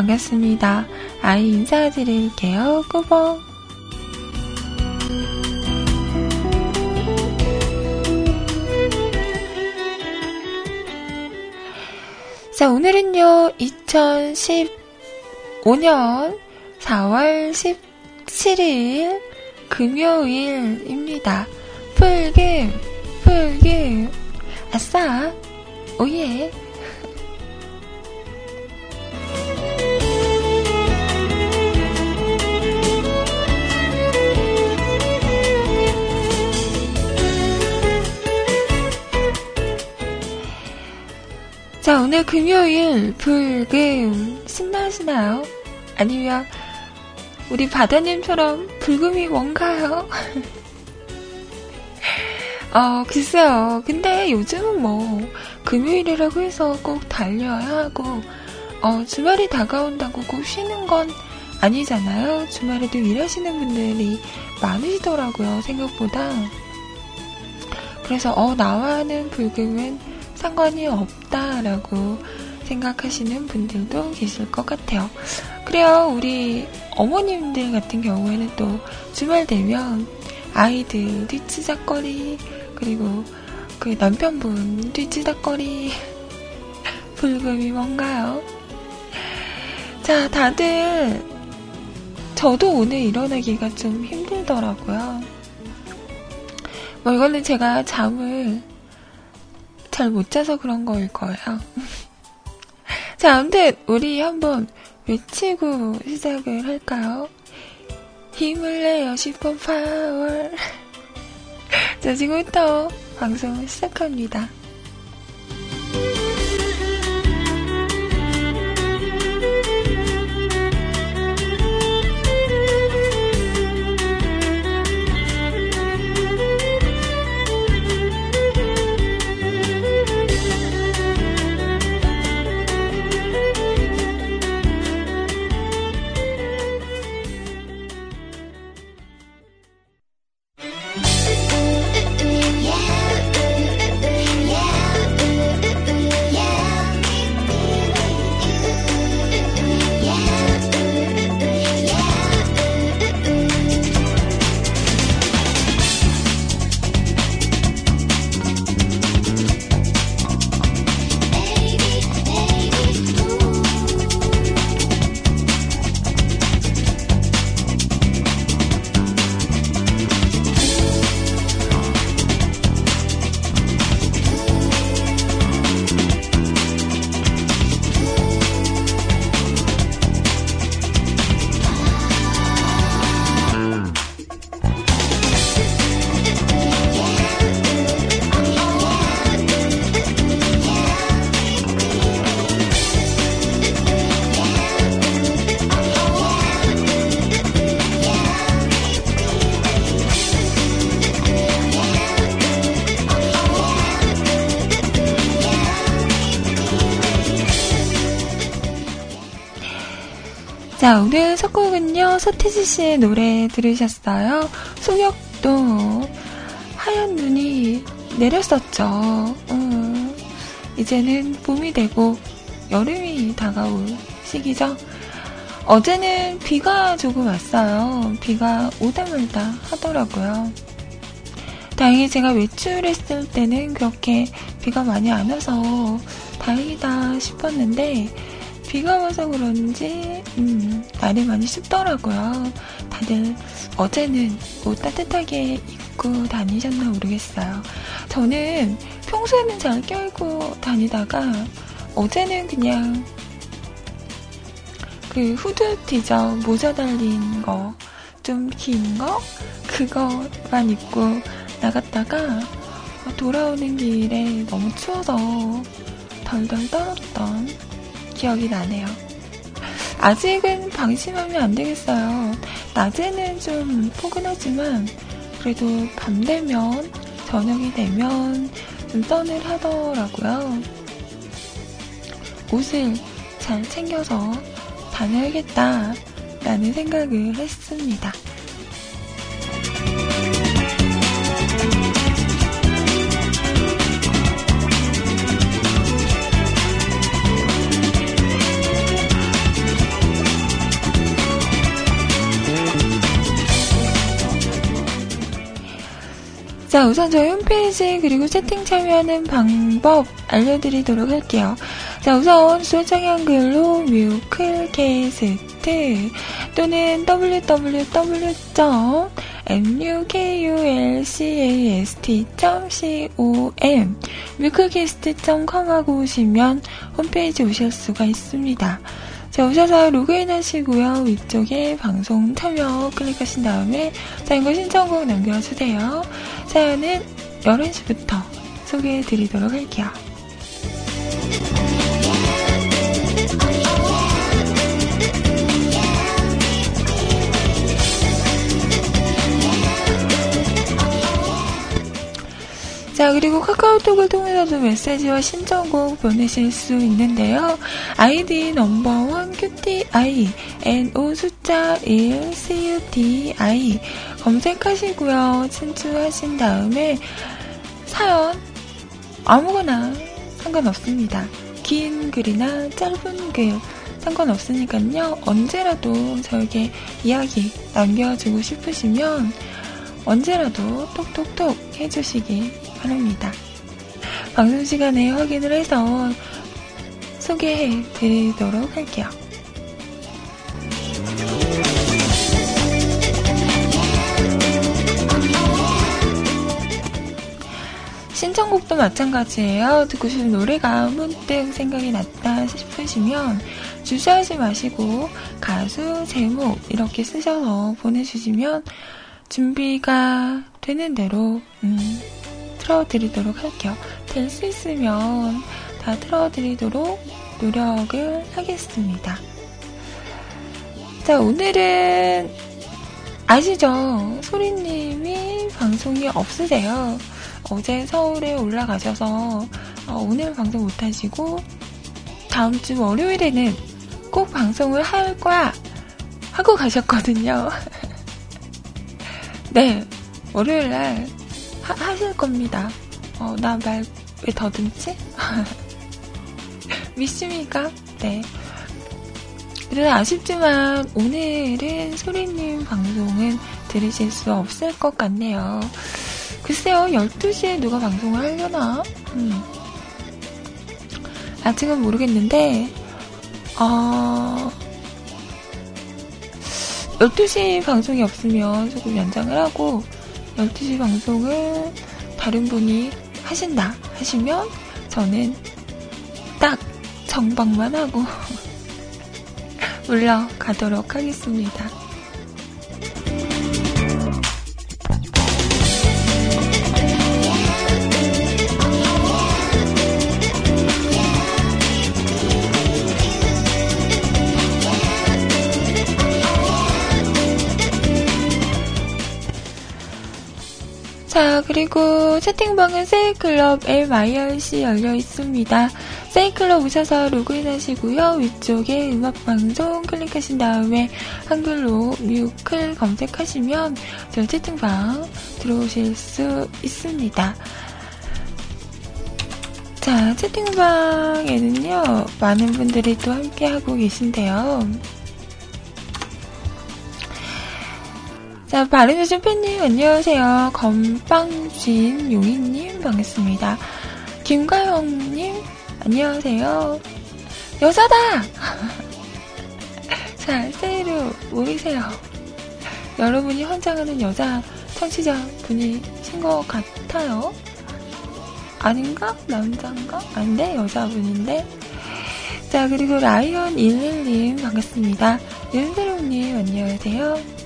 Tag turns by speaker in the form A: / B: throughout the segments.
A: 반갑습니다. 아이 인사드릴게요. 꾸벅. 자, 오늘은요, 2015년 4월 17일 금요일입니다. 풀금, 풀금, 아싸, 오예. 자, 오늘 금요일 불금 신나시나요? 아니면 우리 바다님처럼 불금이 뭔가요? 어, 글쎄요. 근데 요즘은 뭐, 금요일이라고 해서 꼭 달려야 하고, 어, 주말이 다가온다고 꼭 쉬는 건 아니잖아요. 주말에도 일하시는 분들이 많으시더라고요, 생각보다. 그래서, 어, 나와는 불금은 상관이 없다라고 생각하시는 분들도 계실 것 같아요. 그래요, 우리 어머님들 같은 경우에는 또 주말 되면 아이들 뒤치작거리, 그리고 그 남편분 뒤치작거리, 불금이 뭔가요? 자, 다들, 저도 오늘 일어나기가 좀 힘들더라고요. 뭐, 이거는 제가 잠을 잘 못 자서 그런 거일 거예요. 자, 아무튼 우리 한번 외치고 시작을 할까요? 힘을 내요 슈퍼 파워. 자, 지금부터 방송을 시작합니다. 자, 오늘 첫 곡은요, 서태지 씨의 노래 들으셨어요. 소역도 하얀 눈이 내렸었죠. 음, 이제는 봄이 되고 여름이 다가올 시기죠. 어제는 비가 조금 왔어요. 비가 오다 말다 하더라고요. 다행히 제가 외출했을 때는 그렇게 비가 많이 안 와서 다행이다 싶었는데, 비가 와서 그런지 음, 날이 많이 춥더라고요. 다들 어제는 옷 따뜻하게 입고 다니셨나 모르겠어요. 저는 평소에는 잘 껴입고 다니다가 어제는 그냥 그 후드티죠. 모자 달린 거, 좀 긴 거, 그거만 입고 나갔다가 돌아오는 길에 너무 추워서 덜덜 떨었던 기억이 나네요. 아직은 방심하면 안 되겠어요. 낮에는 좀 포근하지만 그래도 밤 되면 저녁이 되면 좀 떠늘하더라고요. 옷을 잘 챙겨서 다녀야겠다 라는 생각을 했습니다. 자, 우선 저희 홈페이지 그리고 채팅 참여하는 방법 알려드리도록 할게요. 자, 우선 수정 한글로 뮤클 캐스트 또는 www.mukulcast.com 뮤클캐스트.com 하고 오시면 홈페이지 오실 수가 있습니다. 자, 오셔서 로그인 하시고요. 위쪽에 방송 참여 클릭하신 다음에 사연과 신청곡 남겨주세요. 사연은 11시부터 소개해 드리도록 할게요. 자, 그리고 카카오톡을 통해서도 메시지와 신청곡 보내실 수 있는데요. 아이디 넘버원 QTI, NO 숫자 1, CUTI 검색하시고요. 친추하신 다음에 사연 아무거나 상관없습니다. 긴 글이나 짧은 글 상관없으니까요. 언제라도 저에게 이야기 남겨주고 싶으시면 언제라도 톡톡톡 해주시기 바랍니다. 방송 시간에 확인을 해서 소개해 드리도록 할게요. 신청곡도 마찬가지예요. 듣고 싶은 노래가 문득 생각이 났다 싶으시면 주저하지 마시고 가수, 제목 이렇게 쓰셔서 보내주시면 준비가 되는 대로 음, 틀어드리도록 할게요. 될 수 있으면 다 틀어드리도록 노력을 하겠습니다. 자, 오늘은 아시죠? 소리님이 방송이 없으세요. 어제 서울에 올라가셔서 어, 오늘 방송 못하시고 다음 주 월요일에는 꼭 방송을 할 거야 하고 가셨거든요. 네, 월요일 날 하실 겁니다. 어, 나 말 왜 더듬지? 믿습니까? 네. 그래서 아쉽지만 오늘은 소리님 방송은 들으실 수 없을 것 같네요. 글쎄요, 12시에 누가 방송을 하려나? 음. 아직은 모르겠는데, 어, 12시 방송이 없으면 조금 연장을 하고, 12시 방송을 다른 분이 하신다 하시면 저는 딱 정방만 하고 물러가도록 하겠습니다. 그리고 채팅방은 세이클럽 MIRC 열려 있습니다. 세이클럽 오셔서 로그인 하시고요. 위쪽에 음악방송 클릭하신 다음에 한글로 뮤클 검색하시면 저 채팅방 들어오실 수 있습니다. 자, 채팅방에는요, 많은 분들이 또 함께하고 계신데요. 자, 바른요즘 팬님, 안녕하세요. 건빵진 용인님, 반갑습니다. 김가영님, 안녕하세요. 여자다! 자, 세이로 모이세요. 여러분이 환장하는 여자 청취자 분이신 것 같아요. 아닌가? 남자인가? 아닌데? 여자분인데? 자, 그리고 라이언11님, 반갑습니다. 윤세롱님, 안녕하세요.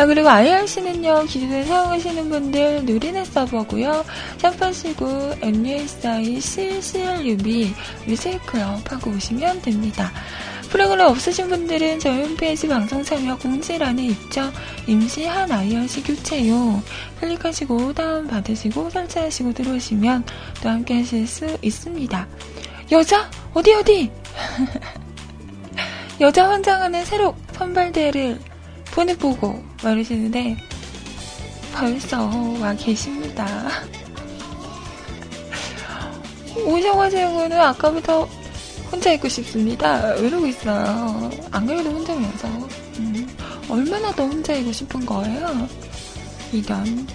A: 자, 그리고 IRC는요, 기존에 사용하시는 분들 누리넷 서버고요 샵하시고 MUSI CCLUB 뮤직클럽 하고 오시면 됩니다. 프로그램 없으신 분들은 저희 홈페이지 방송 참여 공지란에 있죠. 임시한 IRC 교체용 클릭하시고 다운받으시고 설치하시고 들어오시면 또 함께 하실 수 있습니다. 여자? 어디 어디? 여자 환장하는 새로 선발대회를 폰을 보고 막 이러시는데 벌써 와 계십니다. 오정화생은 아까부터 혼자 있고 싶습니다. 이러고 있어요. 안 그래도 혼자면서. 음, 얼마나 더 혼자 있고 싶은 거예요? 이건.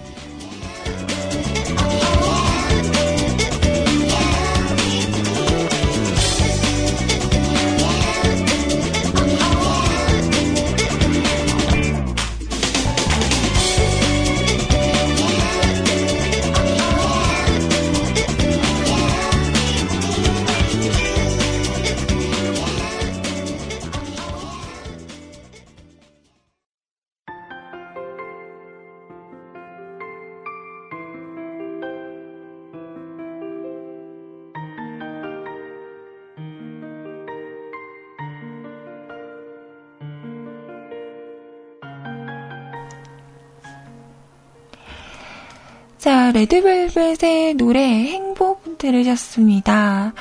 A: 자, 레드벨벳의 노래 행복 들으셨습니다.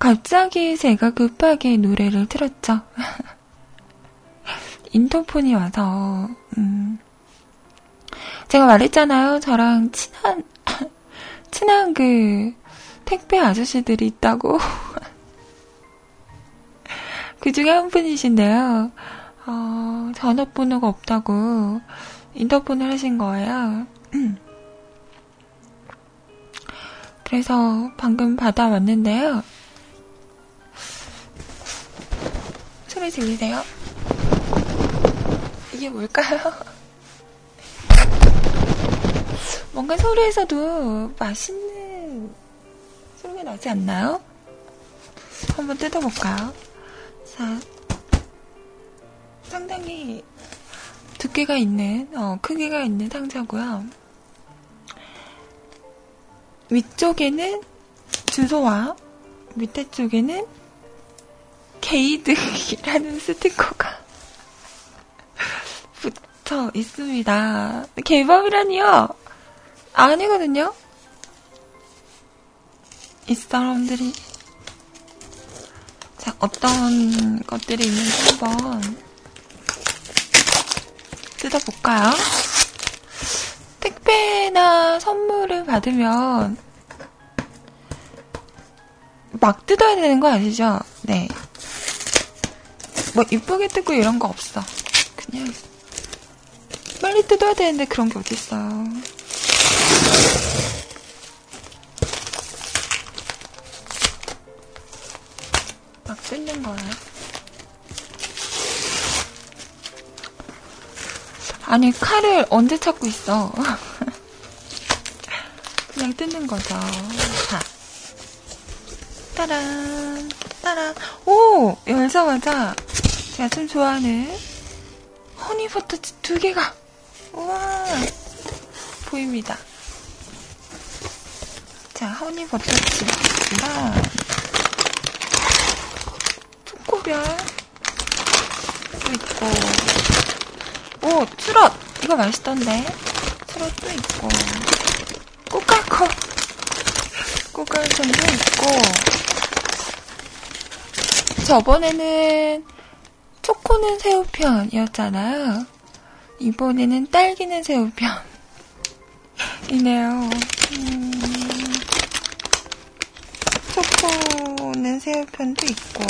A: 갑자기 제가 급하게 노래를 틀었죠. 인터폰이 와서, 음. 제가 말했잖아요. 저랑 친한, 친한 그, 택배 아저씨들이 있다고. 그 중에 한 분이신데요. 어, 전화번호가 없다고 인터폰을 하신 거예요. 그래서 방금 받아왔는데요. 소리 들리세요? 이게 뭘까요? 뭔가 소리에서도 맛있는 소리가 나지 않나요? 한번 뜯어볼까요? 자, 상당히 두께가 있는, 어, 크기가 있는 상자고요. 위쪽에는 주소와 밑에 쪽에는 게이득이라는 스티커가 붙어 있습니다. 개밥이라니요? 아니거든요? 이 사람들이 자, 어떤 것들이 있는지 한번 뜯어볼까요? 택배나 선물을 받으면 막 뜯어야 되는 거 아시죠? 네. 뭐 이쁘게 뜯고 이런 거 없어. 그냥 빨리 뜯어야 되는데 그런 게 어딨어요. 막 뜯는 거예요. 아니, 칼을 언제 찾고 있어? 그냥 뜯는 거죠. 자. 따란, 따란. 오! 열자마자 제가 좀 좋아하는 허니버터칩 두 개가, 우와! 보입니다. 자, 허니버터칩이랑 초코별 또 있고, 오, 트롯! 이거 맛있던데. 트롯도 있고. 꽃갈콘! 꽃갈콘도 있고. 저번에는 초코는 새우편이었잖아요. 이번에는 딸기는 새우편이네요. 음, 초코는 새우편도 있고.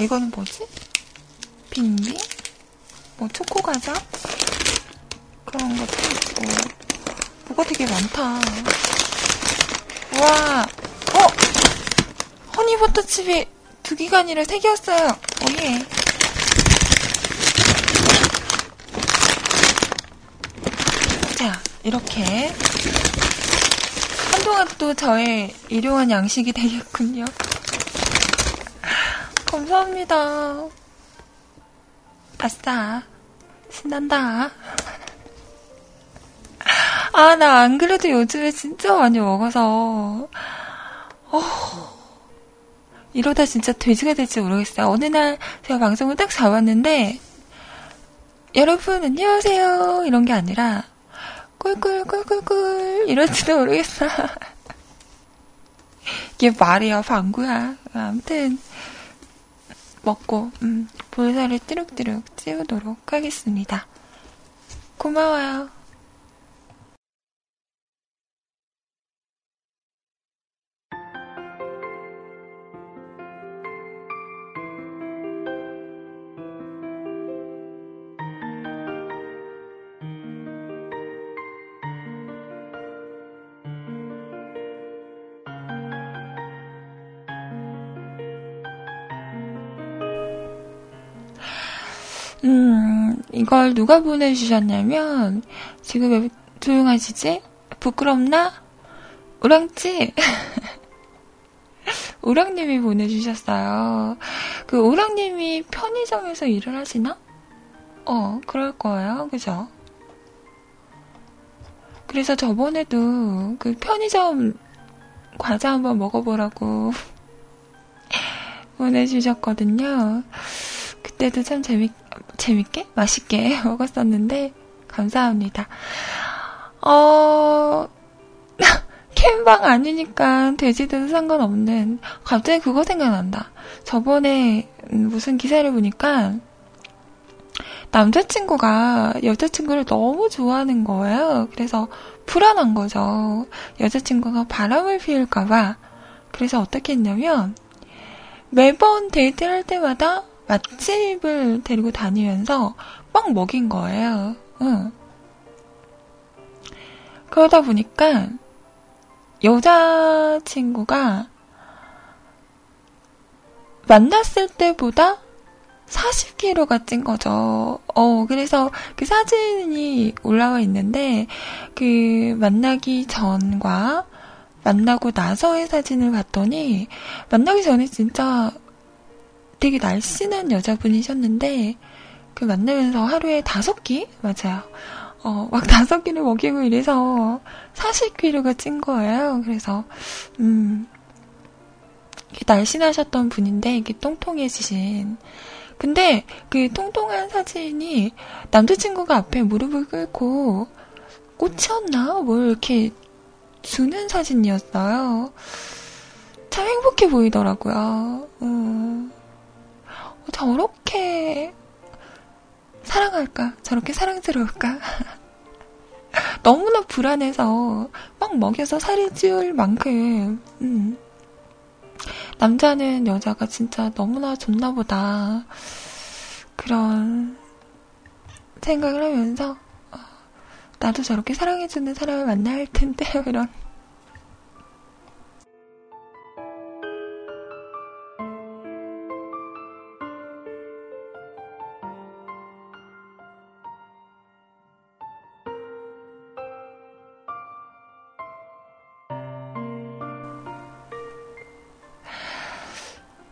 A: 이거는 뭐지? 빙빙? 뭐 초코 과자? 그런 것도 있고. 뭐가 되게 많다. 와 어! 허니버터칩이 두 개가 아니라 세 개였어요 오예 자 이렇게. 한동안 또 저의 일용한 양식이 되겠군요. 감사합니다 아싸. 신난다. 아, 나 안 그래도 요즘에 진짜 많이 먹어서, 어, 이러다 진짜 돼지가 될지 모르겠어요. 어느 날 제가 방송을 딱 잡았는데, 여러분, 안녕하세요. 이런 게 아니라, 꿀꿀꿀꿀꿀, 이럴지도 모르겠어. 이게 말이야, 방구야. 아무튼, 먹고 음, 볼살을 띠룩띠룩 찌우도록 하겠습니다. 고마워요. 이걸 누가 보내주셨냐면, 지금 왜 조용하시지? 부끄럽나? 우랑찌? 우랑님이 보내주셨어요. 그 우랑님이 편의점에서 일을 하시나? 어, 그럴 거예요. 그죠? 그래서 저번에도 그 편의점 과자 한번 먹어보라고 보내주셨거든요. 그때도 참 재밌, 재밌게? 맛있게 먹었었는데, 감사합니다. 어, 캠방 아니니까 돼지든 상관없는, 갑자기 그거 생각난다. 저번에 무슨 기사를 보니까, 남자친구가 여자친구를 너무 좋아하는 거예요. 그래서 불안한 거죠. 여자친구가 바람을 피울까봐. 그래서 어떻게 했냐면, 매번 데이트를 할 때마다 맛집을 데리고 다니면서 막 먹인 거예요. 응. 그러다 보니까 여자친구가 만났을 때보다 40kg가 찐 거죠. 어, 그래서 그 사진이 올라와 있는데, 그 만나기 전과 만나고 나서의 사진을 봤더니, 만나기 전에 진짜 되게 날씬한 여자분이셨는데, 그 만나면서 하루에 다섯 끼? 맞아요. 어, 막 다섯 끼를 먹이고 이래서 40kg가 찐 거예요. 그래서, 음, 날씬하셨던 분인데, 이게 똥통해지신, 근데 그 통통한 사진이 남자친구가 앞에 무릎을 꿇고 꽃이었나? 뭘 이렇게 주는 사진이었어요. 참 행복해 보이더라고요. 음, 저렇게 사랑할까? 저렇게 사랑스러울까? 너무나 불안해서 막 먹여서 살이 찌울 만큼, 음, 남자는 여자가 진짜 너무나 좋나 보다. 그런 생각을 하면서, 어, 나도 저렇게 사랑해주는 사람을 만나야 할 텐데, 이런.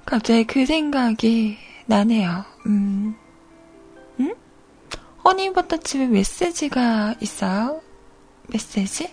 A: 갑자기 그 생각이 나네요. 음. 음? 허니버터칩에 메시지가 있어요? 메시지?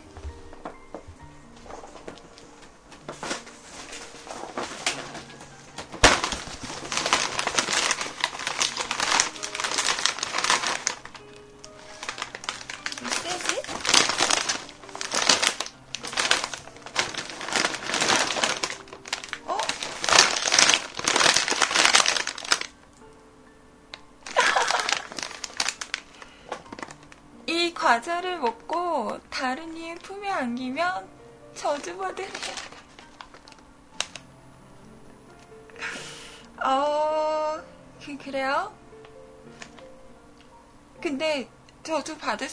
A: 저주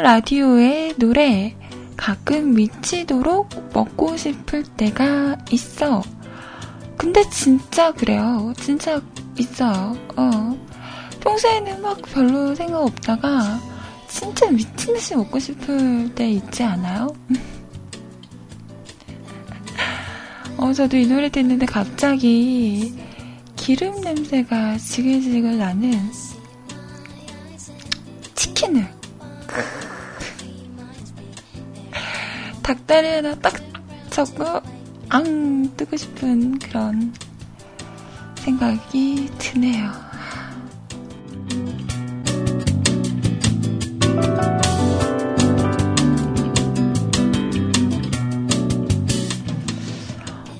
A: 라디오의 노래 가끔 미치도록 먹고 싶을 때가 있어. 근데 진짜 그래요. 진짜 있어요. 어. 평소에는 막 별로 생각 없다가 진짜 미친 듯이 먹고 싶을 때 있지 않아요? 어, 저도 이 노래 듣는데 갑자기 기름 냄새가 지글지글 나는 치킨을 때려다 딱 잡고 앙 뜨고 싶은 그런 생각이 드네요.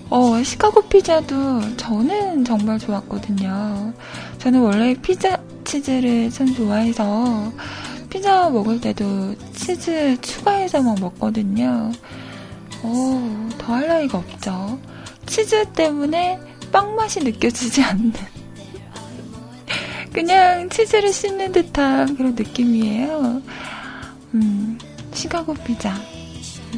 A: 어, 시카고 피자도 저는 정말 좋았거든요. 저는 원래 피자 치즈를 참 좋아해서 피자 먹을 때도 치즈 추가해서 막 먹거든요. 오, 더할 나위가 없죠. 치즈 때문에 빵 맛이 느껴지지 않는. 그냥 치즈를 씹는 듯한 그런 느낌이에요. 음, 시카고 피자.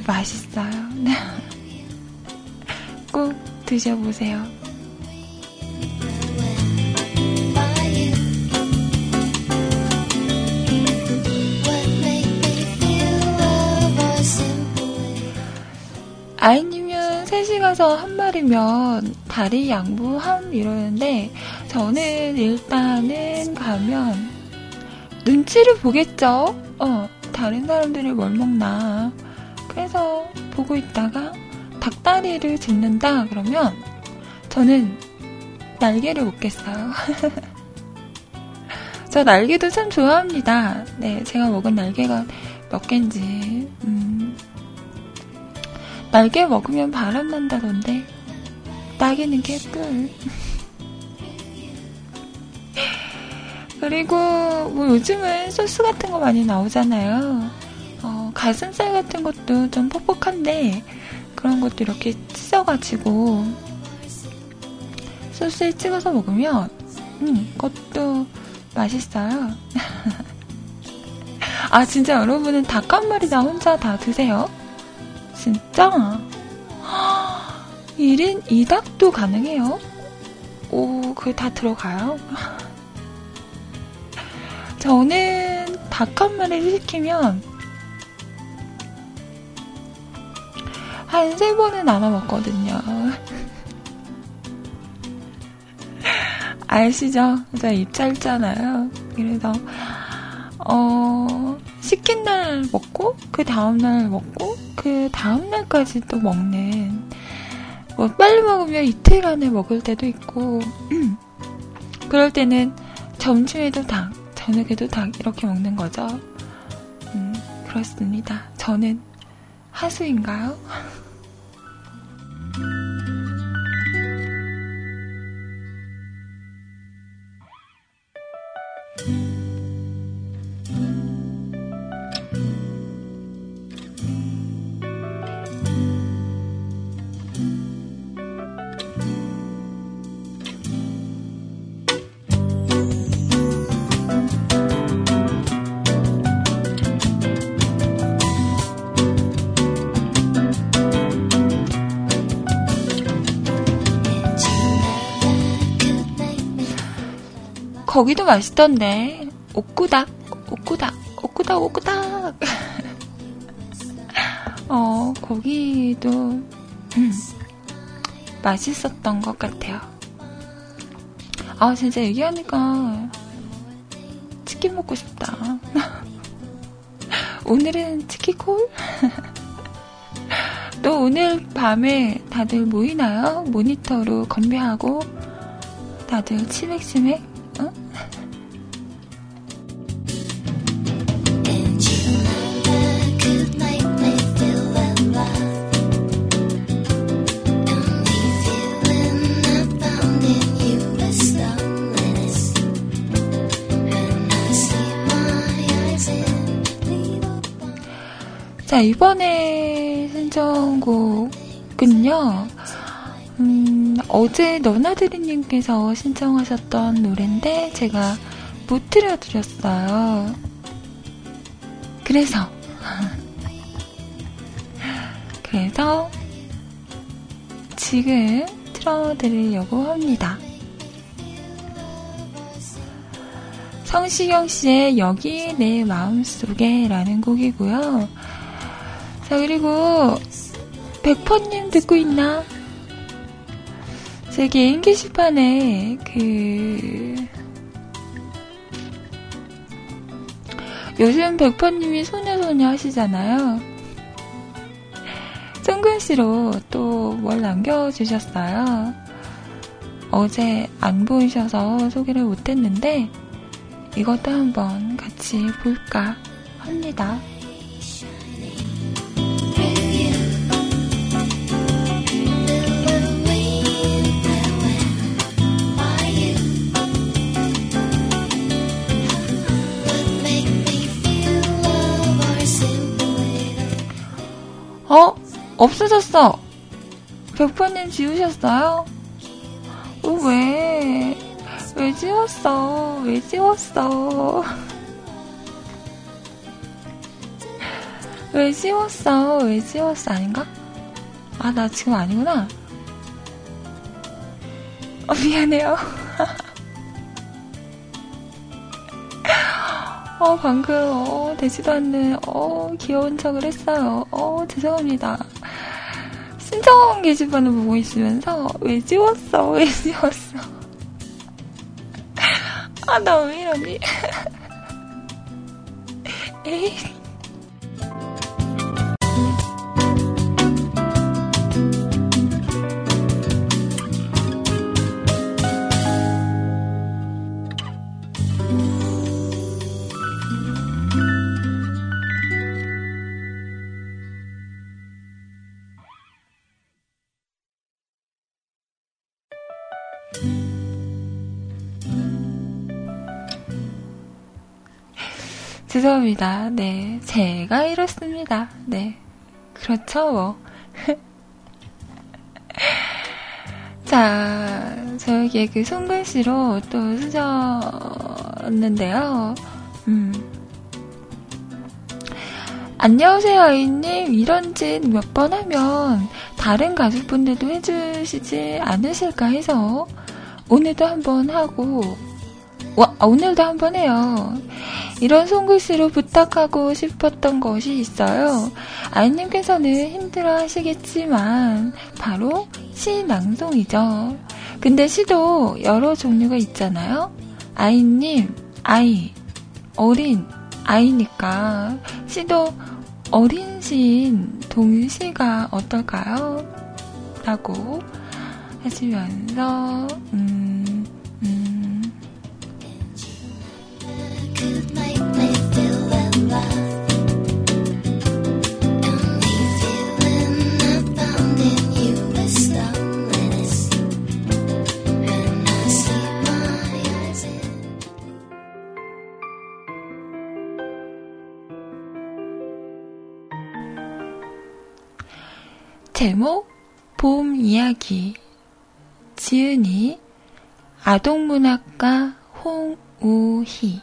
A: 맛있어요. 꼭 드셔보세요. 아이님은 셋이 가서 한 마리면 다리 양보함 이러는데 저는 일단은 가면 눈치를 보겠죠. 어, 다른 사람들이 뭘 먹나. 그래서 보고 있다가 닭다리를 집는다 그러면 저는 날개를 먹겠어요. 저 날개도 참 좋아합니다. 네, 제가 먹은 날개가 몇 개인지. 음. 날개 먹으면 바람 난다던데 따기는 개꿀. 그리고 뭐 요즘은 소스 같은 거 많이 나오잖아요. 어, 가슴살 같은 것도 좀 퍽퍽한데 그런 것도 이렇게 찢어가지고 소스에 찍어서 먹으면 음, 그것도 맛있어요. 아 진짜 여러분은 닭 한 마리 나 혼자 다 드세요? 진짜? 1인 2닭도 가능해요? 오, 그게 다 들어가요? 저는 닭 한 마리를 시키면 한 세 번은 나눠 먹거든요. 아시죠? 저입 짧잖아요. 그래서, 어, 시킨 날 먹고, 그 다음 날 먹고, 그 다음 날까지 또 먹는, 뭐, 빨리 먹으면 이틀 안에 먹을 때도 있고, 그럴 때는 점심에도 닭, 저녁에도 닭, 이렇게 먹는 거죠. 음, 그렇습니다. 저는 하수인가요? 거기도 맛있던데. 옥구닭, 옥구닭, 옥구닭, 옥구닭. 어, 거기도, 음, 맛있었던 것 같아요. 아, 진짜 얘기하니까 치킨 먹고 싶다. 오늘은 치킨콜? 또 오늘 밤에 다들 모이나요? 모니터로 건배하고 다들 치맥치맥 자, 이번에 신청곡은요, 음, 어제 너나드리님께서 신청하셨던 노래인데, 제가 못 틀어드렸어요. 그래서, 그래서, 지금 틀어드리려고 합니다. 성시경 씨의 여기 내 마음속에 라는 곡이고요. 자, 그리고, 백퍼님 듣고 있나? 제 개인 게시판에, 그, 요즘 백퍼님이 소녀소녀 하시잖아요. 송글씨로 또 뭘 남겨주셨어요. 어제 안 보이셔서 소개를 못했는데, 이것도 한번 같이 볼까 합니다. 어? 없어졌어! 백퍼님 지우셨어요? 어, 왜? 왜 지웠어? 왜 지웠어? 왜 지웠어? 왜 지웠어? 아닌가? 아, 나 지금 아니구나. 어, 미안해요. 어, 방금, 어, 되지도 않는, 어, 귀여운 척을 했어요. 어, 죄송합니다. 신청 게시판을 보고 있으면서, 왜 지웠어? 왜 지웠어? 아, 나 왜 이러니? 에이. 죄송합니다. 네. 제가 이렇습니다. 네. 그렇죠, 뭐. 자, 저에게 그 손글씨로 또 쓰셨는데요. 음. 안녕하세요, 아이님. 이런 짓 몇 번 하면 다른 가족분들도 해주시지 않으실까 해서 오늘도 한번 하고, 와, 오늘도 한번 해요. 이런 손글씨로 부탁하고 싶었던 것이 있어요. 아이님께서는 힘들어 하시겠지만, 바로 시 낭송이죠. 근데 시도 여러 종류가 있잖아요. 아이님, 아이, 어린, 아이니까 시도 어린 시인 동시가 어떨까요? 라고 하시면서, 음, 음. 제목 봄 이야기. 지은이 아동문학가 홍우희.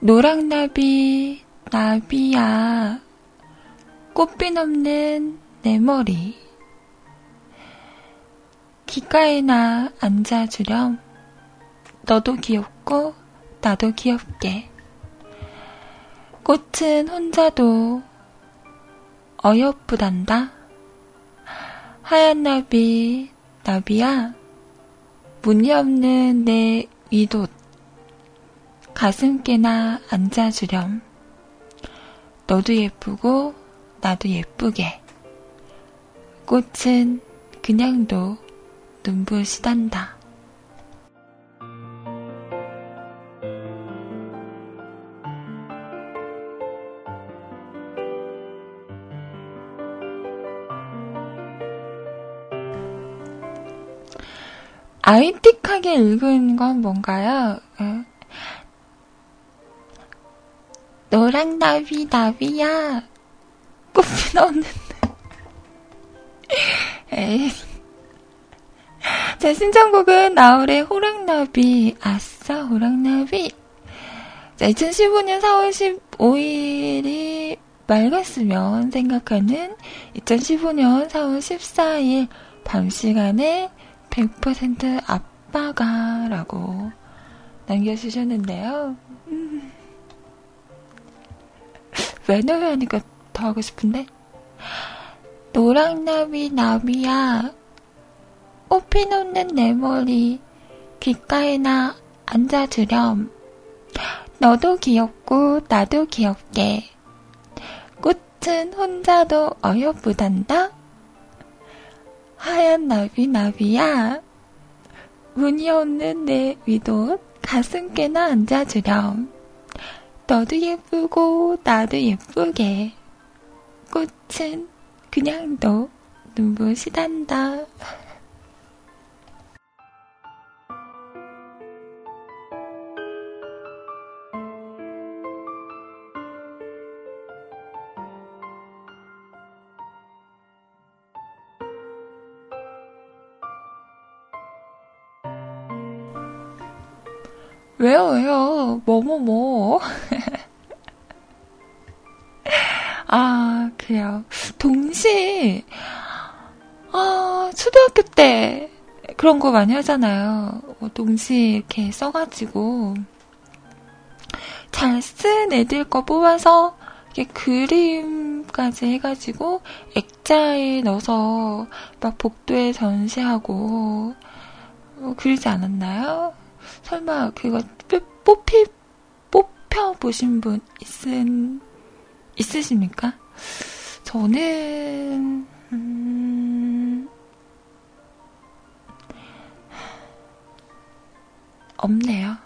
A: 노랑나비 나비야. 꽃빛 없는 내 머리 귓가에나 앉아주렴. 너도 귀엽고 나도 귀엽게. 꽃은 혼자도 어여쁘단다. 하얀 나비 나비야. 무늬 없는 내 위옷. 가슴께나 앉아주렴. 너도 예쁘고 나도 예쁘게. 꽃은 그냥도 눈부시단다. 아이틱하게 읽은 건 뭔가요? 어? 노랑 나비 나비야 꽃피 나오는데 에이 자 신청곡은 나울의 호랑나비 아싸 호랑나비 자 2015년 4월 15일이 맑았으면 생각하는 2015년 4월 14일 밤 시간에 100% 아빠가 라고 남겨주셨는데요. 음. 외노회 하니까 더 하고 싶은데? 노랑나비 나비야 꽃피 놓는 내 머리 귓가에나 앉아주렴. 너도 귀엽고 나도 귀엽게. 꽃은 혼자도 어여쁘단다. 하얀 나비 나비야. 무늬 없는 내 위도 가슴께나 앉아주렴. 너도 예쁘고 나도 예쁘게. 꽃은 그냥 너 눈부시단다. 왜요, 왜요? 뭐뭐뭐. 뭐. 아, 그래요. 동시, 아, 초등학교 때 그런 거 많이 하잖아요. 뭐 동시 이렇게 써가지고, 잘 쓴 애들 거 뽑아서, 이렇게 그림까지 해가지고, 액자에 넣어서 막 복도에 전시하고, 뭐 그러지 않았나요? 설마 그거 뽑히, 뽑혀 보신 분 있은, 있으십니까? 저는, 음, 없네요.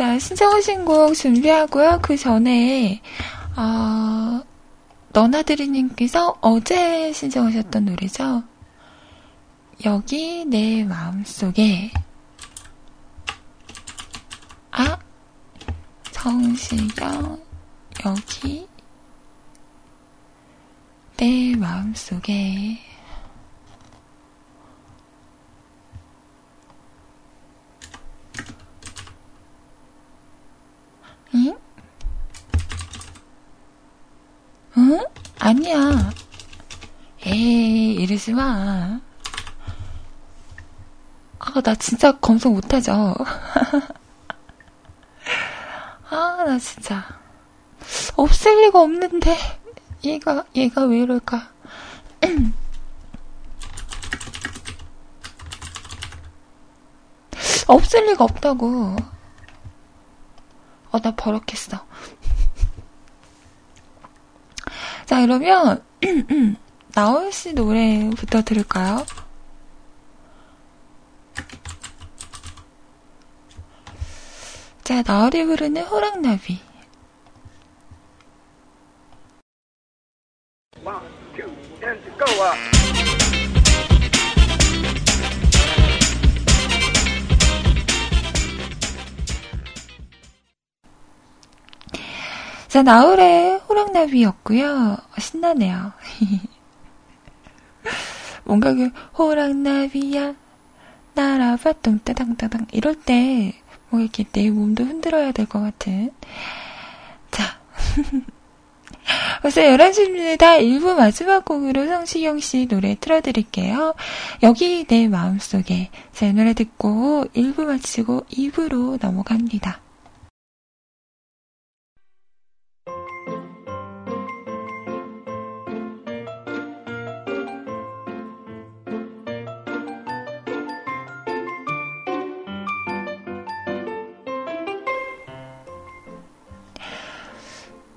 A: 자, 신청하신 곡 준비하고요. 그 전에, 어, 너나드리님께서 어제 신청하셨던 노래죠. 여기 내 마음속에, 아, 정시경, 여기, 내 마음속에, 응? 응? 아니야. 이러지 마. 아, 나 진짜 검색 못하죠. 아, 나 진짜. 없을 리가 없는데. 얘가, 얘가 왜 이럴까. 없을 리가 없다고. 어, 나 버럭했어. 자, 그러면, 나올 씨 노래부터 들을까요? 자, 나얼이 부르는 호랑나비. 자, 나울의 호랑나비였고요. 신나네요. 뭔가 그 호랑나비야 날아봐 똥따당따당 이럴 때 뭐 이렇게 내 몸도 흔들어야 될 것 같은 자 벌써 11시입니다. 1부 마지막 곡으로 성시경 씨 노래 틀어드릴게요. 여기 내 마음속에 제 노래 듣고 1부 마치고 2부로 넘어갑니다.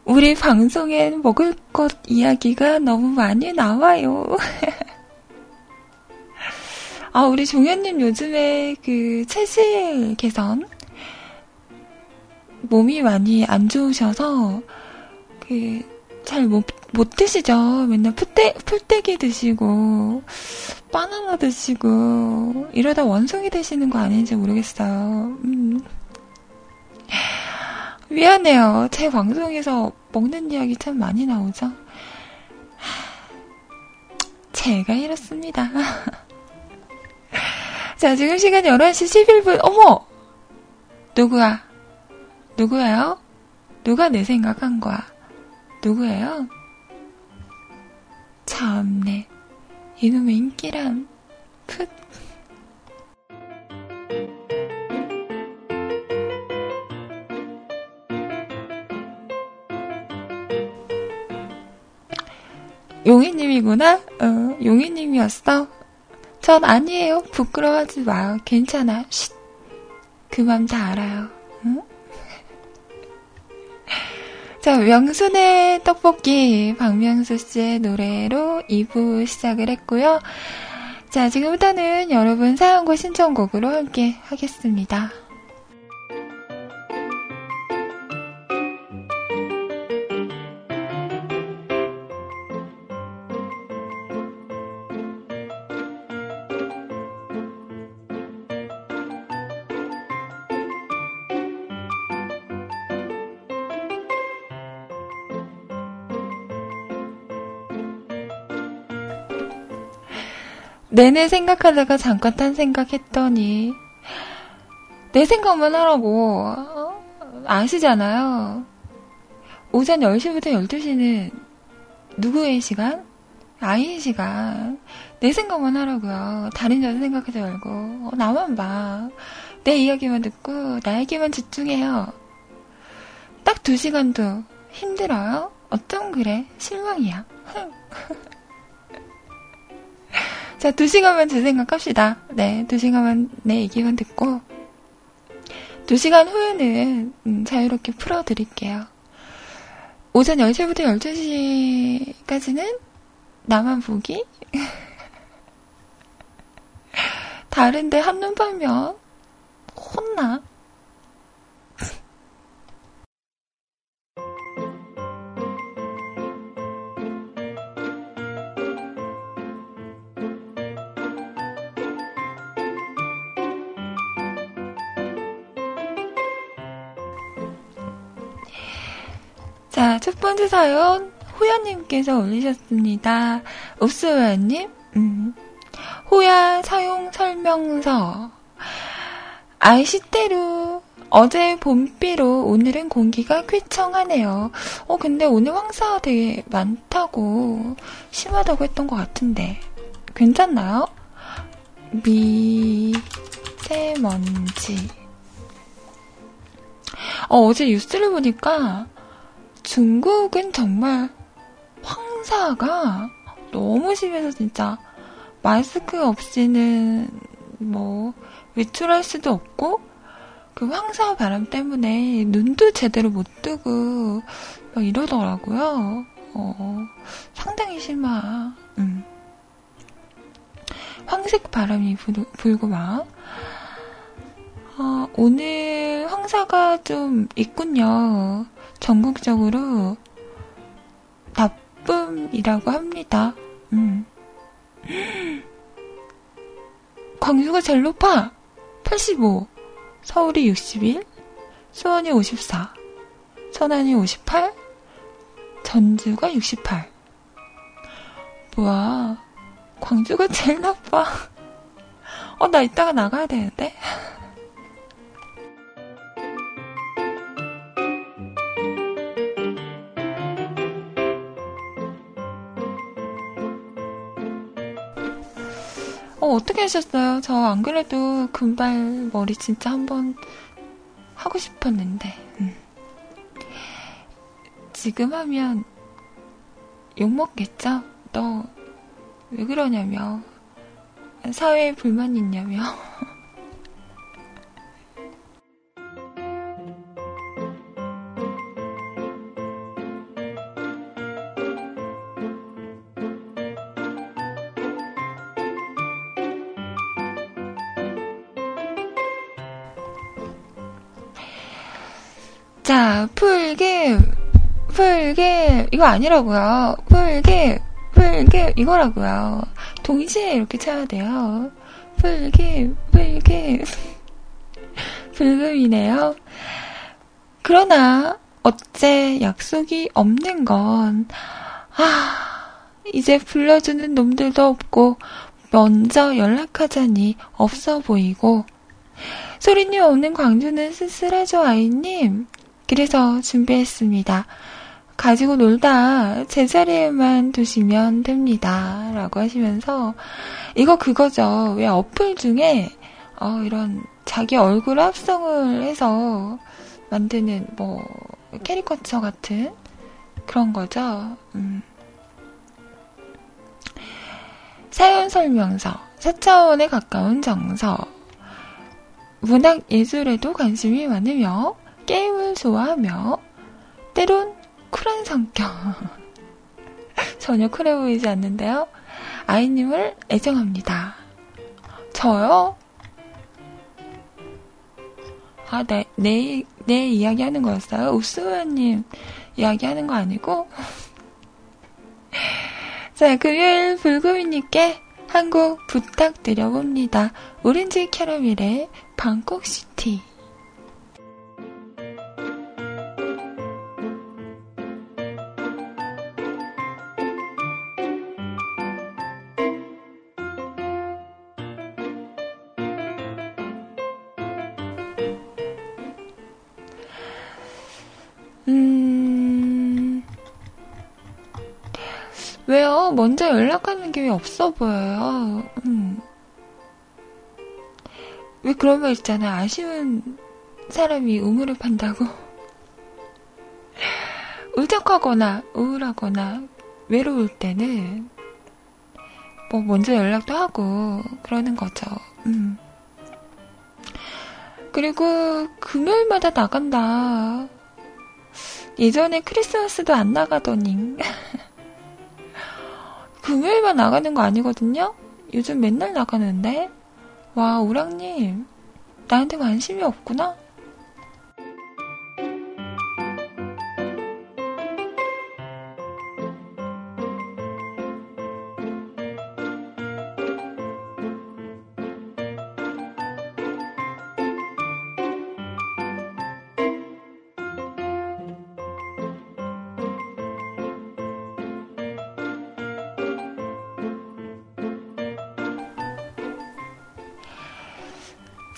A: 우리 방송엔 먹을 것 이야기가 너무 많이 나와요. 아, 우리 종현님 요즘에 그 체질 개선, 몸이 많이 안 좋으셔서, 그, 잘 못, 못 드시죠? 맨날 풀떼, 풀떼기 드시고, 바나나 드시고, 이러다 원숭이 되시는 거 아닌지 모르겠어요. 음. 미안해요. 제 방송에서 먹는 이야기 참 많이 나오죠? 제가 이렇습니다. 자, 지금 시간 11시 11분. 어머! 누구야? 누구예요? 누가 내 생각한 거야? 누구예요? 참네. 이놈의 인기란. 풋. 용희님이구나? 어, 용희님이었어? 전 아니에요. 부끄러워하지 마요. 괜찮아. 쉿. 그 맘 다 알아요. 응? 자, 명순의 떡볶이 박명수 씨의 노래로 2부 시작을 했고요. 자, 지금부터는 여러분 사연과 신청곡으로 함께 하겠습니다. 내내 생각하다가 잠깐 딴 생각했더니 내 생각만 하라고 어? 아시잖아요. 오전 10시부터 12시는 누구의 시간? 아이의 시간. 내 생각만 하라고요. 다른 여자 생각하지 말고 어, 나만 봐. 내 이야기만 듣고 나에게만 집중해요. 딱 두 시간도 힘들어요? 어쩜 그래? 실망이야. 자, 두 시간만 제 생각합시다. 네, 두 시간만 내 얘기만 듣고, 두 시간 후에는 음, 자유롭게 풀어드릴게요. 오전 10시부터 12시까지는 나만 보기? 다른데 한눈 팔면 혼나. 자, 첫 번째 사연, 호야님께서 올리셨습니다. 옵스호야님, 음. 호야 사용 설명서. 아이시테루. 어제 봄비로 오늘은 공기가 쾌청하네요. 어, 근데 오늘 황사 되게 많다고, 심하다고 했던 것 같은데. 괜찮나요? 미세먼지. 어, 어제 뉴스를 보니까 중국은 정말 황사가 너무 심해서 진짜 마스크 없이는 뭐 외출할 수도 없고 그 황사 바람 때문에 눈도 제대로 못 뜨고 막 이러더라고요. 어, 상당히 심하. 음. 황색 바람이 불, 불고 막. 어, 오늘 황사가 좀 있군요. 전국적으로 나쁨이라고 합니다. 음. 광주가 제일 높아! 85, 서울이 61, 수원이 54, 천안이 58, 전주가 68. 뭐야, 광주가 제일 나빠. 어, 나 이따가 나가야 되는데? 어, 어떻게 하셨어요? 저 안 그래도 금발 머리 진짜 한번 하고 싶었는데, 음. 지금 하면 욕먹겠죠? 너 왜 그러냐며. 사회에 불만 있냐며. 자, 풀김, 풀김, 이거 아니라고요. 풀김, 풀김, 이거라고요. 동시에 이렇게 쳐야 돼요. 풀김, 풀김. 불금이네요. 그러나, 어째 약속이 없는 건, 아, 이제 불러주는 놈들도 없고, 먼저 연락하자니 없어 보이고, 소리님 없는 광주는 쓸쓸하죠, 아이님? 그래서 준비했습니다. 가지고 놀다 제자리에만 두시면 됩니다. 라고 하시면서, 이거 그거죠. 왜 어플 중에, 어, 이런 자기 얼굴 합성을 해서 만드는 뭐, 캐리커처 같은 그런 거죠. 음. 사연 설명서, 4차원에 가까운 정서, 문학 예술에도 관심이 많으며 게임을 좋아하며 때론 쿨한 성격 전혀 쿨해 보이지 않는데요. 아이님을 애정합니다. 저요? 아, 내, 내, 내 이야기 하는 거였어요? 우스우님 이야기 하는 거 아니고? 자, 금요일 불금이님께 한곡 부탁드려봅니다. 오렌지 캐러멜의 방콕시티. 먼저 연락하는 게 왜 없어 보여요? 음. 왜 그런 말 있잖아. 아쉬운 사람이 우물을 판다고. 울적하거나 우울하거나 외로울 때는 뭐 먼저 연락도 하고 그러는 거죠. 음. 그리고 금요일마다 나간다. 예전에 크리스마스도 안 나가더니 금요일만 나가는 거 아니거든요? 요즘 맨날 나가는데 와 우랑님 나한테 관심이 없구나?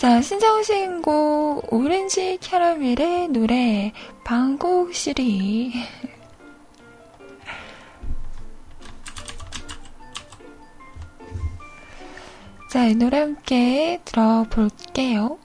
A: 자, 신청하신 곡, 오렌지 캐러멜의 노래, 방곡시리. 자, 이 노래 함께 들어볼게요.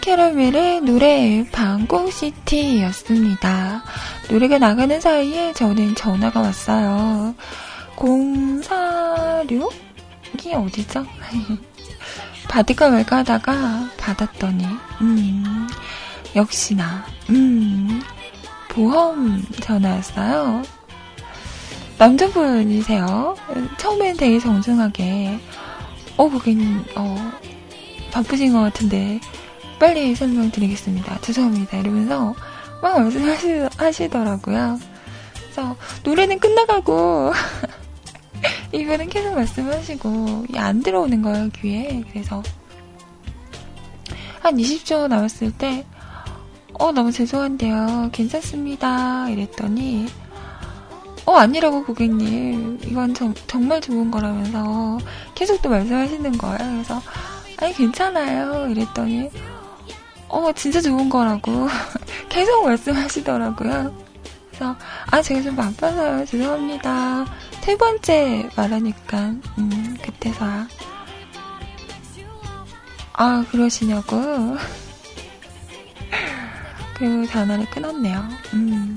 A: 캐러멜의 노래 방콕시티였습니다. 노래가 나가는 사이에 저는 전화가 왔어요. 046? 이게 어디죠? 받을까 말까 하다가 받았더니, 음, 역시나, 음, 보험 전화였어요. 남자분이세요. 처음엔 되게 정중하게, 어, 고객님, 어, 바쁘신 것 같은데 빨리 설명드리겠습니다. 죄송합니다. 이러면서 막 말씀하시더라고요. 그래서 노래는 끝나가고 이분은 계속 말씀하시고 안 들어오는 거예요 귀에. 그래서 한 20초 남았을 때 어, 너무 죄송한데요. 괜찮습니다. 이랬더니, 어, 아니라고 고객님. 이건 정, 정말 좋은 거라면서 계속 또 말씀하시는 거예요. 그래서, 아니 괜찮아요 이랬더니 어 진짜 좋은 거라고. 계속 말씀하시더라고요. 그래서 아 제가 좀 바빠서요. 죄송합니다. 세 번째 말하니까 음 그때서야. 아 그러시냐고. 그리고 전화를 끊었네요. 음.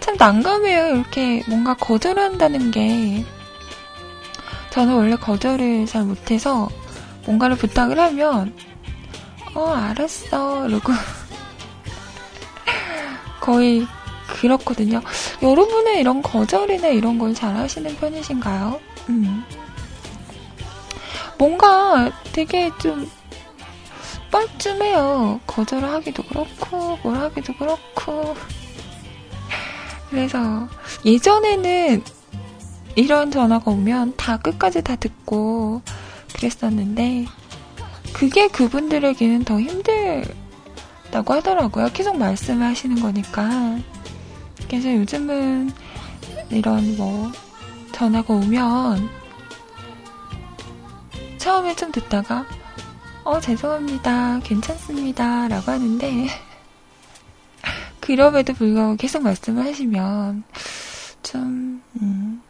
A: 참 난감해요. 이렇게 뭔가 거절한다는 게. 저는 원래 거절을 잘 못해서 뭔가를 부탁을 하면 어 알았어 이러고 거의 그렇거든요. 여러분은 이런 거절이나 이런 걸 잘 하시는 편이신가요? 음. 뭔가 되게 좀 뻘쭘해요. 거절을 하기도 그렇고, 뭘 하기도 그렇고. 그래서 예전에는 이런 전화가 오면 다 끝까지 다 듣고 그랬었는데, 그게 그분들에게는 더 힘들다고 하더라고요. 계속 말씀을 하시는 거니까. 그래서 요즘은 이런 뭐 전화가 오면 처음에 좀 듣다가 어 죄송합니다 괜찮습니다 라고 하는데 그럼에도 불구하고 계속 말씀을 하시면 좀 음,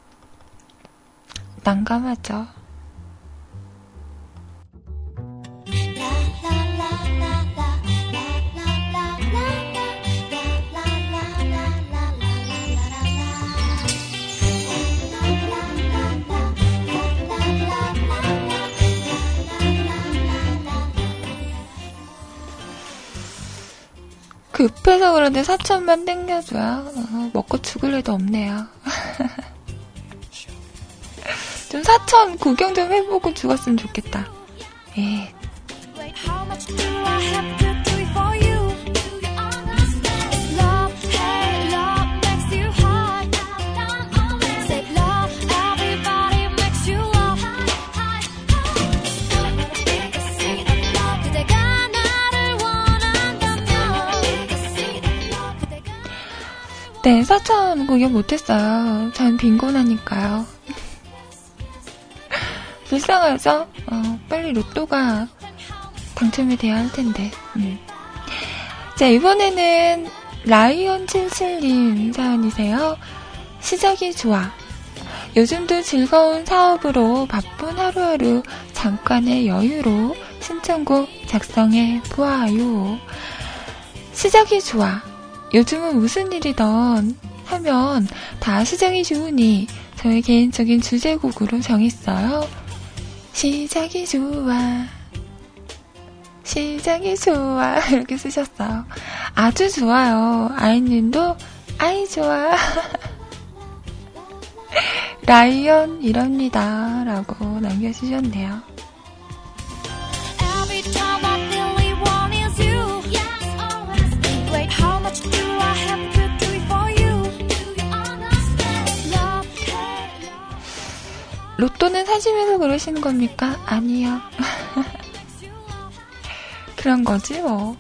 A: 난감하죠. 급해서 그런데 사천만 땡겨줘야 어, 먹고 죽을 애도 없네요. 좀 사천 구경 좀 해보고 죽었으면 좋겠다. 예. 네, 사천 구경 못했어요. 전 빈곤하니까요. 불쌍하죠? 어, 빨리 로또가 당첨이 돼야 할 텐데. 음. 자, 이번에는 라이언77님 사연이세요. 시작이 좋아. 요즘도 즐거운 사업으로 바쁜 하루하루 잠깐의 여유로 신청곡 작성해 보아요. 시작이 좋아. 요즘은 무슨 일이던 하면 다 시작이 좋으니 저의 개인적인 주제곡으로 정했어요. 시작이 좋아. 시작이 좋아. 이렇게 쓰셨어요. 아주 좋아요. 아이님도 아이 좋아. 라이언 이럽니다. 라고 남겨주셨네요. 로또는 사심해서 그러시는 겁니까? 아니요. 그런 거지, 뭐.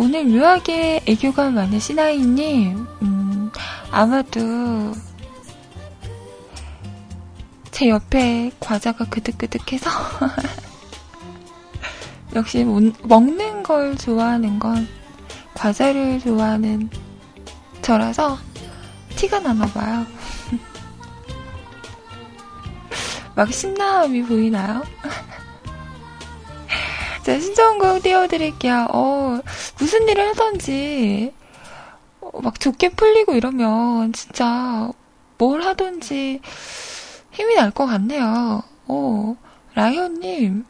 A: 오늘 묘하게 애교가 많으신 아이님, 음, 아마도 제 옆에 과자가 그득그득해서 역시 먹는 걸 좋아하는 건 과자를 좋아하는 저라서 티가 나나 봐요. 막 신나함이 보이나요? 자, 신청곡 띄워드릴게요. 어, 무슨 일을 하던지, 어, 막 좋게 풀리고 이러면 진짜 뭘 하던지 힘이 날 것 같네요. 어, 라이언님,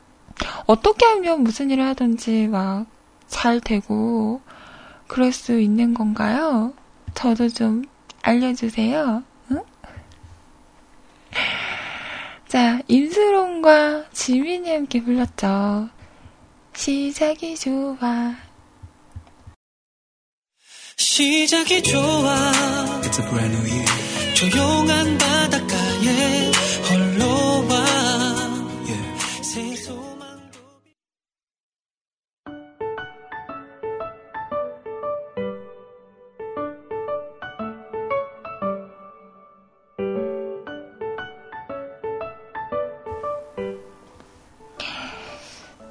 A: 어떻게 하면 무슨 일을 하든지 막 잘 되고 그럴 수 있는 건가요? 저도 좀 알려주세요. 응? 자, 임수롱과 지민이 함께 불렀죠. 시작이 좋아. 시작이 좋아. It's a brand new year. 조용한 바닷가에 홀로 와.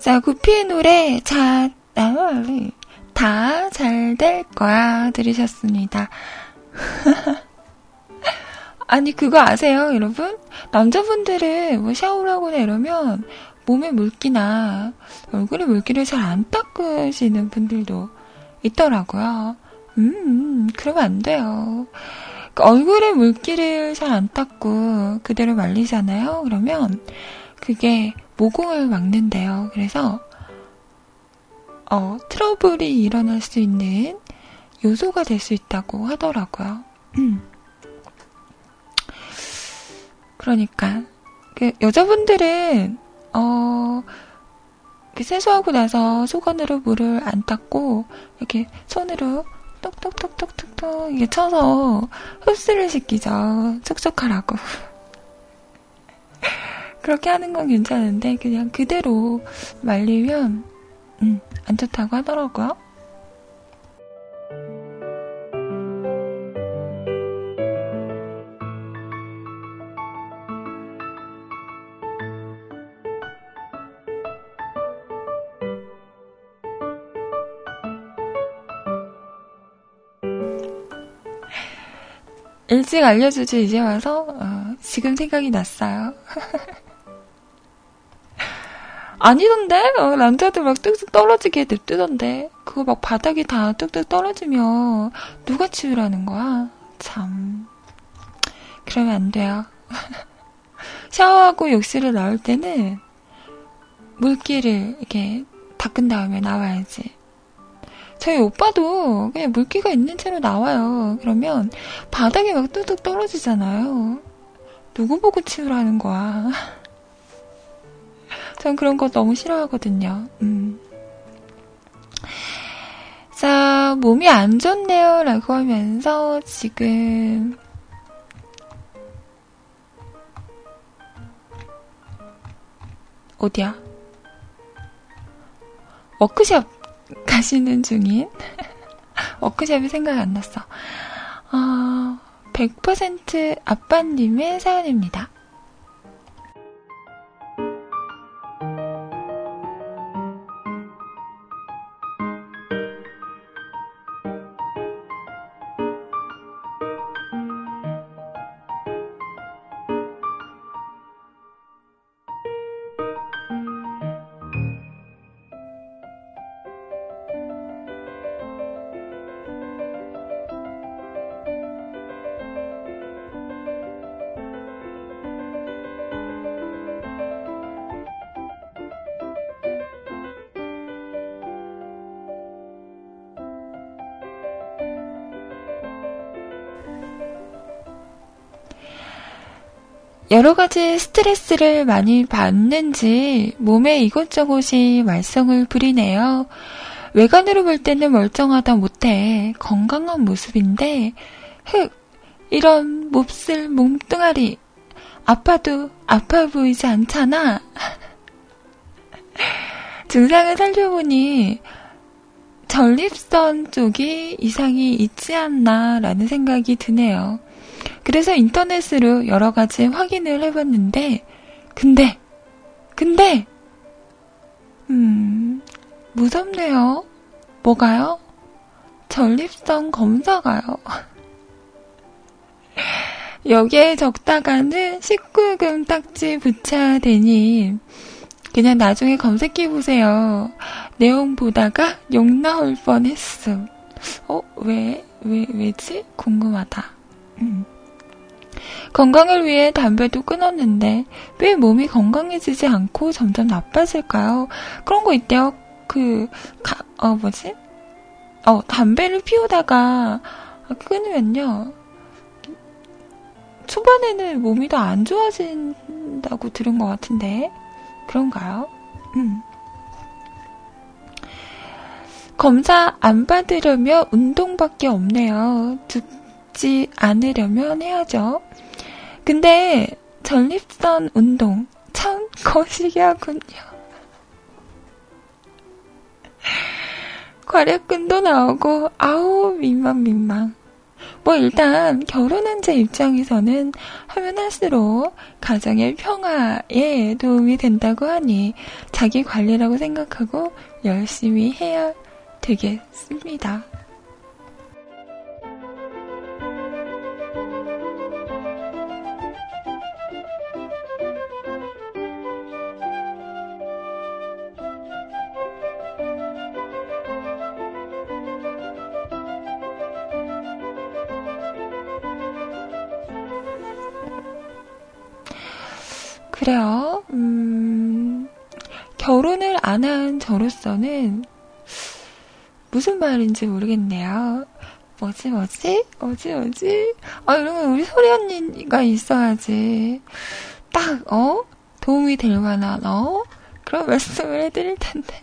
A: 자, 구피의 노래, 자, 다 잘 될 거야. 들으셨습니다. 아니, 그거 아세요, 여러분? 남자분들은 뭐 샤워를 하거나 이러면 몸에 물기나 얼굴에 물기를 잘 안 닦으시는 분들도 있더라고요. 음, 그러면 안 돼요. 그 얼굴에 물기를 잘 안 닦고 그대로 말리잖아요. 그러면 그게 모공을 막는데요. 그래서 어, 트러블이 일어날 수 있는 요소가 될 수 있다고 하더라고요. 음. 그러니까 그 여자분들은 어, 그 세수하고 나서 수건으로 물을 안 닦고 이렇게 손으로 똑똑똑똑똑똑 이게 쳐서 흡수를 시키죠. 촉촉하라고. 그렇게 하는 건 괜찮은데 그냥 그대로 말리면 음, 안 좋다고 하더라고요. 일찍 알려주지 이제 와서 어, 지금 생각이 났어요. 아니던데? 어, 남자들 막 뚝뚝 떨어지게 냅두던데. 그거 막 바닥이 다 뚝뚝 떨어지면 누가 치우라는 거야? 참. 그러면 안 돼요. 샤워하고 욕실을 나올 때는 물기를 이렇게 닦은 다음에 나와야지. 저희 오빠도 그냥 물기가 있는 채로 나와요. 그러면 바닥에 막 뚝뚝 떨어지잖아요. 누구 보고 치우라는 거야. 전 그런 거 너무 싫어하거든요. 음. 자, 몸이 안 좋네요. 라고 하면서 지금 어디야? 워크숍 가시는 중인 워크숍이 생각이 안 났어. 어, 100% 아빠님의 사연입니다. 여러 가지 스트레스를 많이 받는지 몸에 이것저것이 말썽을 부리네요. 외관으로 볼 때는 멀쩡하다 못해 건강한 모습인데, 흑, 이런 몹쓸 몸뚱아리, 아파도 아파 보이지 않잖아. 증상을 살펴보니 전립선 쪽이 이상이 있지 않나라는 생각이 드네요. 그래서 인터넷으로 여러 가지 확인을 해봤는데, 근데, 근데, 음, 무섭네요. 뭐가요? 전립선 검사가요. 여기에 적다가는 19금 딱지 붙여야 되니, 그냥 나중에 검색해 보세요. 내용 보다가 욕 나올 뻔했어. 어, 왜, 왜, 왜지? 궁금하다. 음. 건강을 위해 담배도 끊었는데 왜 몸이 건강해지지 않고 점점 나빠질까요? 그런 거 있대요. 그, 가, 어, 뭐지? 어, 담배를 피우다가 끊으면요. 초반에는 몸이 더 안 좋아진다고 들은 것 같은데. 그런가요? 음. 검사 안 받으려면 운동밖에 없네요. 죽지 않으려면 해야죠. 근데 전립선 운동 참 거시기 하군요. 괄약근도 나오고 아우 민망 민망. 뭐 일단 결혼한 제 입장에서는 하면 할수록 가정의 평화에 도움이 된다고 하니 자기 관리라고 생각하고 열심히 해야 되겠습니다. 그래요. 음, 결혼을 안 한 저로서는 무슨 말인지 모르겠네요. 뭐지, 뭐지? 뭐지, 뭐지? 아, 이러면 우리 소리 언니가 있어야지. 딱, 어? 도움이 될 만한, 어? 그런 말씀을 해드릴 텐데.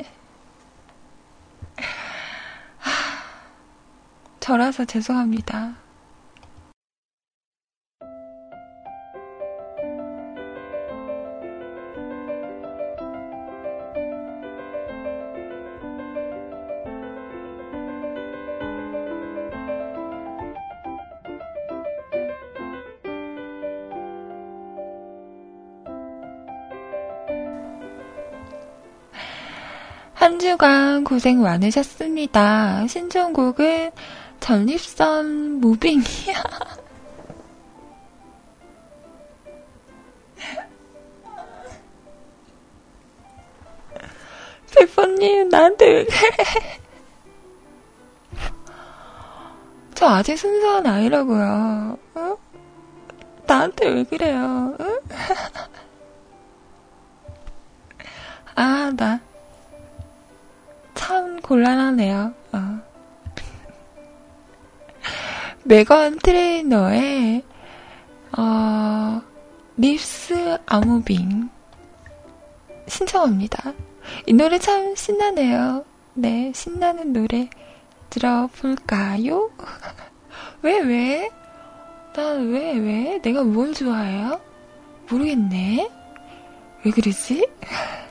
A: 저라서 죄송합니다. 한 주간 고생 많으셨습니다. 신청곡은 전립선 무빙이야. 대포님, 나한테 왜 그래? 저 아직 순수한 아이라고요. 어? 나한테 왜 그래요? 응? 아, 나. 참 곤란하네요. 어. 메건 트레이너의 어, 립스 아무빙 신청합니다. 이 노래 참 신나네요. 네, 신나는 노래 들어볼까요? 왜, 왜? 나 왜, 왜? 내가 뭘 좋아해요? 모르겠네. 왜 그러지?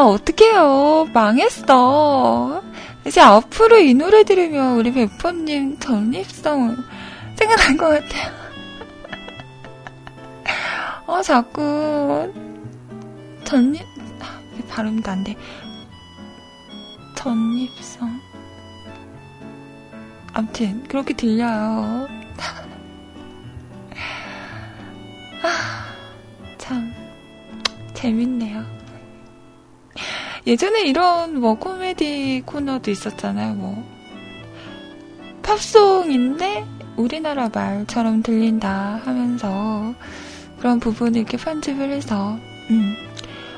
A: 아, 어떡해요. 망했어. 이제 앞으로 이 노래 들으면 우리 베퍼님 전립성 생각날 것 같아요. 어, 자꾸, 전립, 아, 발음도 안 돼. 전립성. 암튼, 그렇게 들려요. 아, 참, 재밌네요. 예전에 이런 뭐 코미디 코너도 있었잖아요. 뭐 팝송인데 우리나라 말처럼 들린다 하면서 그런 부분을 이렇게 편집을 해서 음.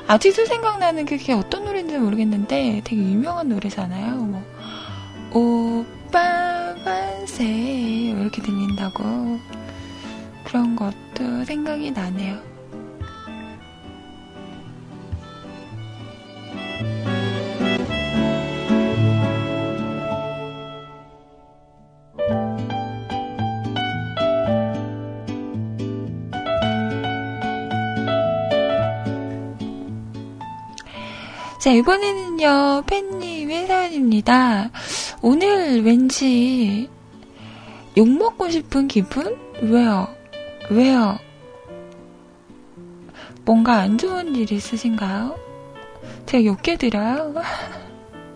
A: 아직도 생각나는 게 그게 어떤 노래인지 모르겠는데 되게 유명한 노래잖아요. 뭐 오빠 만세 이렇게 들린다고 그런 것도 생각이 나네요. 자, 이번에는요, 팬님의 사연입니다. 오늘 왠지 욕먹고 싶은 기분? 왜요? 왜요? 뭔가 안 좋은 일 있으신가요? 제가 욕해드려요?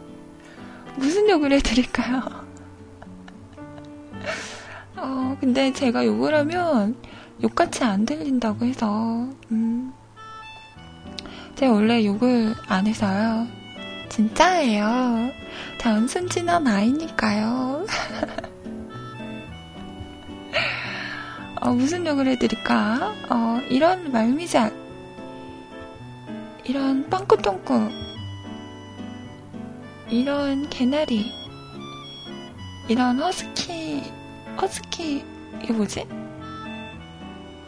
A: 무슨 욕을 해드릴까요? 어, 근데 제가 욕을 하면 욕같이 안 들린다고 해서, 음, 제가 원래 욕을 안 해서요. 진짜예요. 전 순진한 아이니까요. 어, 무슨 욕을 해드릴까? 어, 이런 말미잘, 이런 빵꾸똥꾸, 이런 개나리, 이런 허스키, 허스키, 이게 뭐지?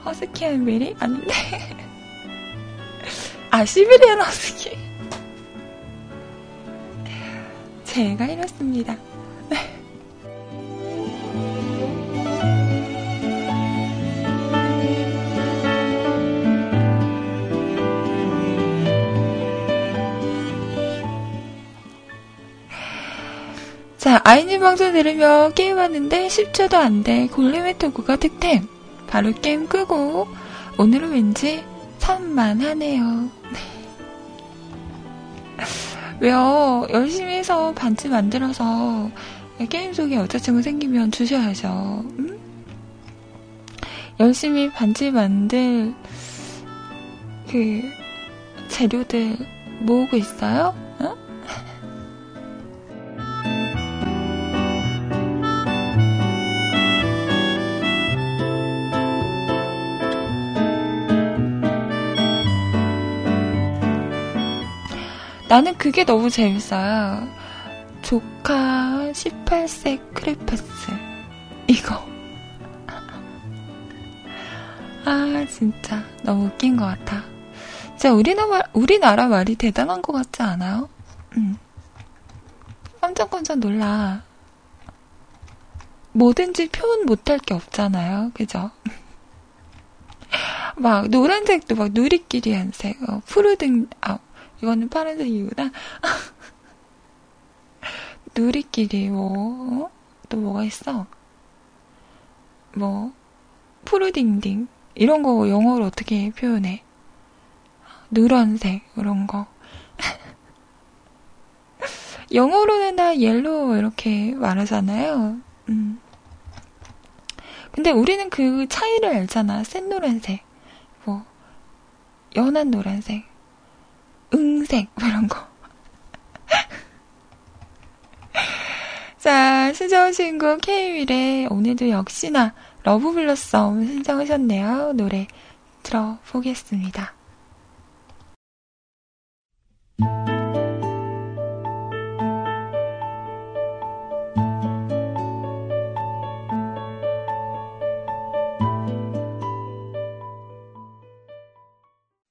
A: 허스키한 메리? 아닌데. 아, 시베리안 허스키. 제가 이렇습니다. 자, 아이님 방송 들으며 게임하는데 10초도 안 돼. 골렘의 토구가 득템. 바로 게임 끄고 오늘은 왠지 산만하네요. 네. 왜요? 열심히 해서 반지 만들어서 게임 속에 여자친구 생기면 주셔야죠. 음? 열심히 반지 만들 그 재료들 모으고 있어요? 나는 그게 너무 재밌어요. 조카 18세 크레파스. 이거. 아, 진짜. 너무 웃긴 것 같아. 진짜 우리나라, 우리나라 말이 대단한 것 같지 않아요? 응. 깜짝깜짝 놀라. 뭐든지 표현 못할 게 없잖아요. 그죠? 막, 노란색도 막 누리끼리 한 색, 어, 푸르등, 아, 이거는 파란색이구나. 누리끼리 뭐, 어? 또 뭐가 있어? 뭐, 푸르딩딩. 이런 거 영어로 어떻게 표현해? 누런색, 이런 거. 영어로는 다 yellow 이렇게 말하잖아요. 음. 근데 우리는 그 차이를 알잖아. 센 노란색, 뭐, 연한 노란색, 응색, 뭐 이런 거. 자, 신청 신곡 K-윌의 오늘도 역시나 러브블러썸 신청하셨네요. 노래 들어보겠습니다.